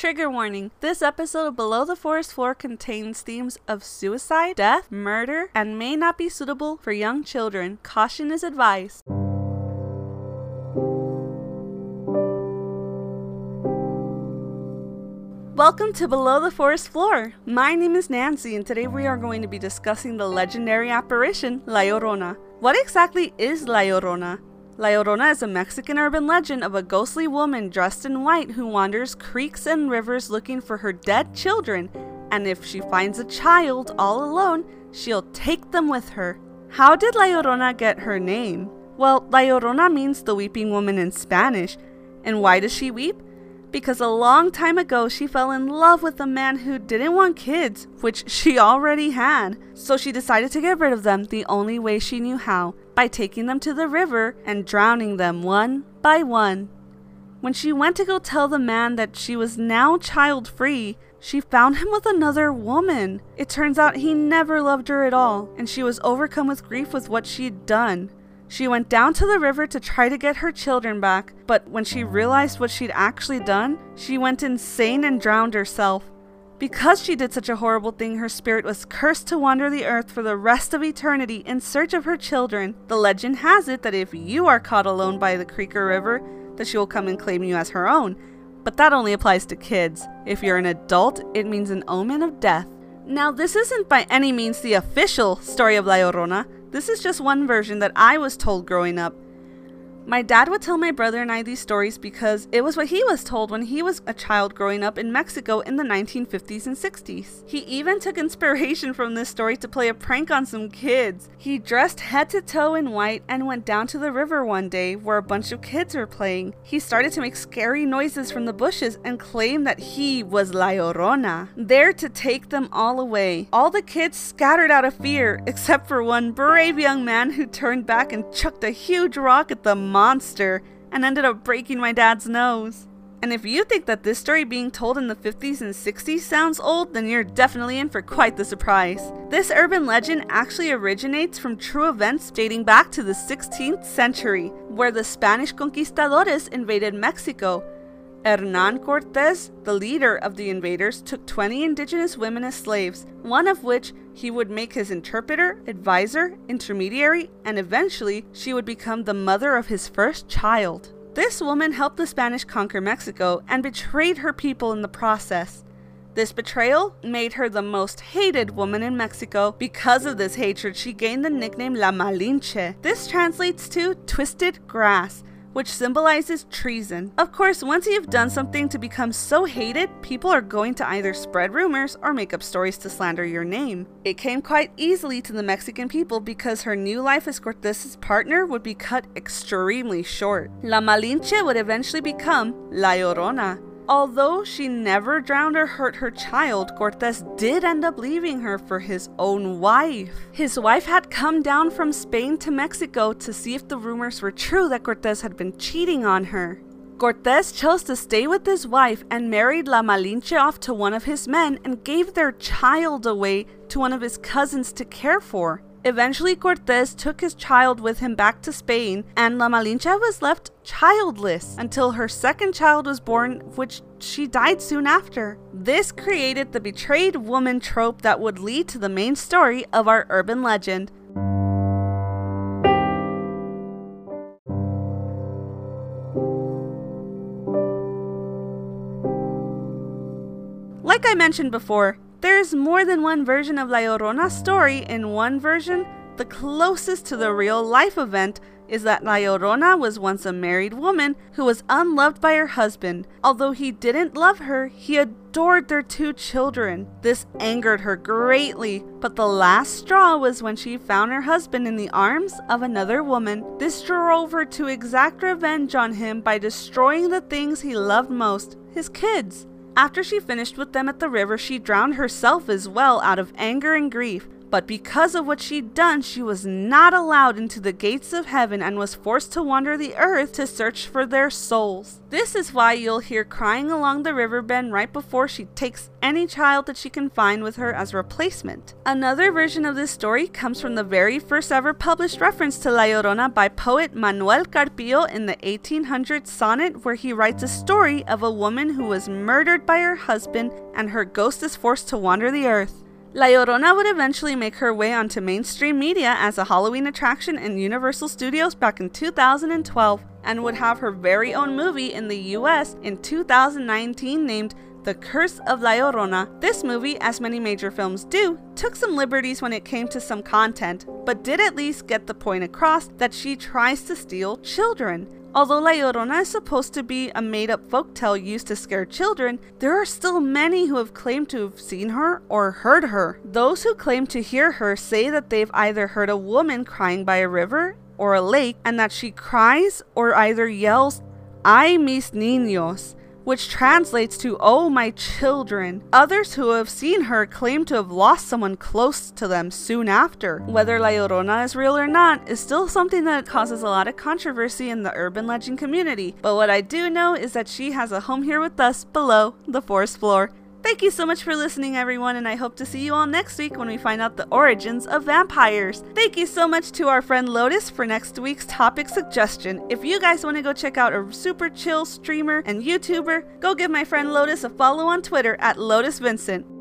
Trigger warning this episode of Below the Forest Floor contains themes of suicide, death, murder, and may not be suitable for young children. Caution is advised. Welcome to Below the Forest Floor. My name is Nancy, and today we are going to be discussing the legendary apparition La Llorona. What exactly is La Llorona? La Llorona is a Mexican urban legend of a ghostly woman dressed in white who wanders creeks and rivers looking for her dead children, and if she finds a child all alone, she'll take them with her. How did La Llorona get her name? Well, La Llorona means the weeping woman in Spanish. And why does she weep? because a long time ago she fell in love with a man who didn't want kids, which she already had. So she decided to get rid of them the only way she knew how by taking them to the river and drowning them one by one. When she went to go tell the man that she was now child free, she found him with another woman. It turns out he never loved her at all, and she was overcome with grief with what she'd done. She went down to the river to try to get her children back, but when she realized what she'd actually done, she went insane and drowned herself. Because she did such a horrible thing, her spirit was cursed to wander the earth for the rest of eternity in search of her children. The legend has it that if you are caught alone by the creek or river, that she will come and claim you as her own. But that only applies to kids. If you're an adult, it means an omen of death. Now, this isn't by any means the official story of La Llorona. This is just one version that I was told growing up. My dad would tell my brother and I these stories because it was what he was told when he was a child growing up in Mexico in the 1950s and 60s. He even took inspiration from this story to play a prank on some kids. He dressed head to toe in white and went down to the river one day where a bunch of kids were playing. He started to make scary noises from the bushes and claimed that he was La Llorona, there to take them all away. All the kids scattered out of fear, except for one brave young man who turned back and chucked a huge rock at the monster and ended up breaking my dad's nose. And if you think that this story being told in the 50s and 60s sounds old, then you're definitely in for quite the surprise. This urban legend actually originates from true events dating back to the 16th century, where the Spanish conquistadores invaded Mexico Hernan Cortes, the leader of the invaders, took 20 indigenous women as slaves, one of which he would make his interpreter, advisor, intermediary, and eventually she would become the mother of his first child. This woman helped the Spanish conquer Mexico and betrayed her people in the process. This betrayal made her the most hated woman in Mexico. Because of this hatred, she gained the nickname La Malinche. This translates to twisted grass, which symbolizes treason. Of course, once you've done something to become so hated, people are going to either spread rumors or make up stories to slander your name. It came quite easily to the Mexican people because her new life as Cortes's partner would be cut extremely short. La Malinche would eventually become La Llorona, Although she never drowned or hurt her child, Cortes did end up leaving her for his own wife. His wife had come down from Spain to Mexico to see if the rumors were true that Cortes had been cheating on her. Cortes chose to stay with his wife and married La Malinche off to one of his men and gave their child away to one of his cousins to care for. Eventually, Cortes took his child with him back to Spain, and La Malinche was left childless until her second child was born, which she died soon after. This created the betrayed woman trope that would lead to the main story of our urban legend. Like I mentioned before, there is more than one version of La Llorona story. In one version, the closest to the real life event is that La Llorona was once a married woman who was unloved by her husband. Although he didn't love her, he adored their two children. This angered her greatly, but the last straw was when she found her husband in the arms of another woman. This drove her to exact revenge on him by destroying the things he loved most his kids. After she finished with them at the river, she drowned herself as well out of anger and grief. But because of what she'd done, she was not allowed into the gates of heaven and was forced to wander the earth to search for their souls. This is why you'll hear crying along the riverbed right before she takes any child that she can find with her as replacement. Another version of this story comes from the very first ever published reference to La Llorona by poet Manuel Carpio in the 1800 sonnet where he writes a story of a woman who was murdered by her husband and her ghost is forced to wander the earth. La Llorona would eventually make her way onto mainstream media as a Halloween attraction in Universal Studios back in 2012 and would have her very own movie in the US in 2019 named The Curse of La Llorona. This movie, as many major films do, took some liberties when it came to some content, but did at least get the point across that she tries to steal children. Although La Llorona is supposed to be a made up folktale used to scare children, there are still many who have claimed to have seen her or heard her. Those who claim to hear her say that they've either heard a woman crying by a river or a lake and that she cries or either yells, Ay mis niños, which translates to, Oh, my children. Others who have seen her claim to have lost someone close to them soon after. Whether La Llorona is real or not is still something that causes a lot of controversy in the urban legend community, but what I do know is that she has a home here with us below the forest floor. Thank you so much for listening, everyone, and I hope to see you all next week when we find out the origins of vampires. Thank you so much to our friend Lotus for next week's topic suggestion. If you guys want to go check out a super chill streamer and YouTuber, go give my friend Lotus a follow on Twitter at Lotus Vincent.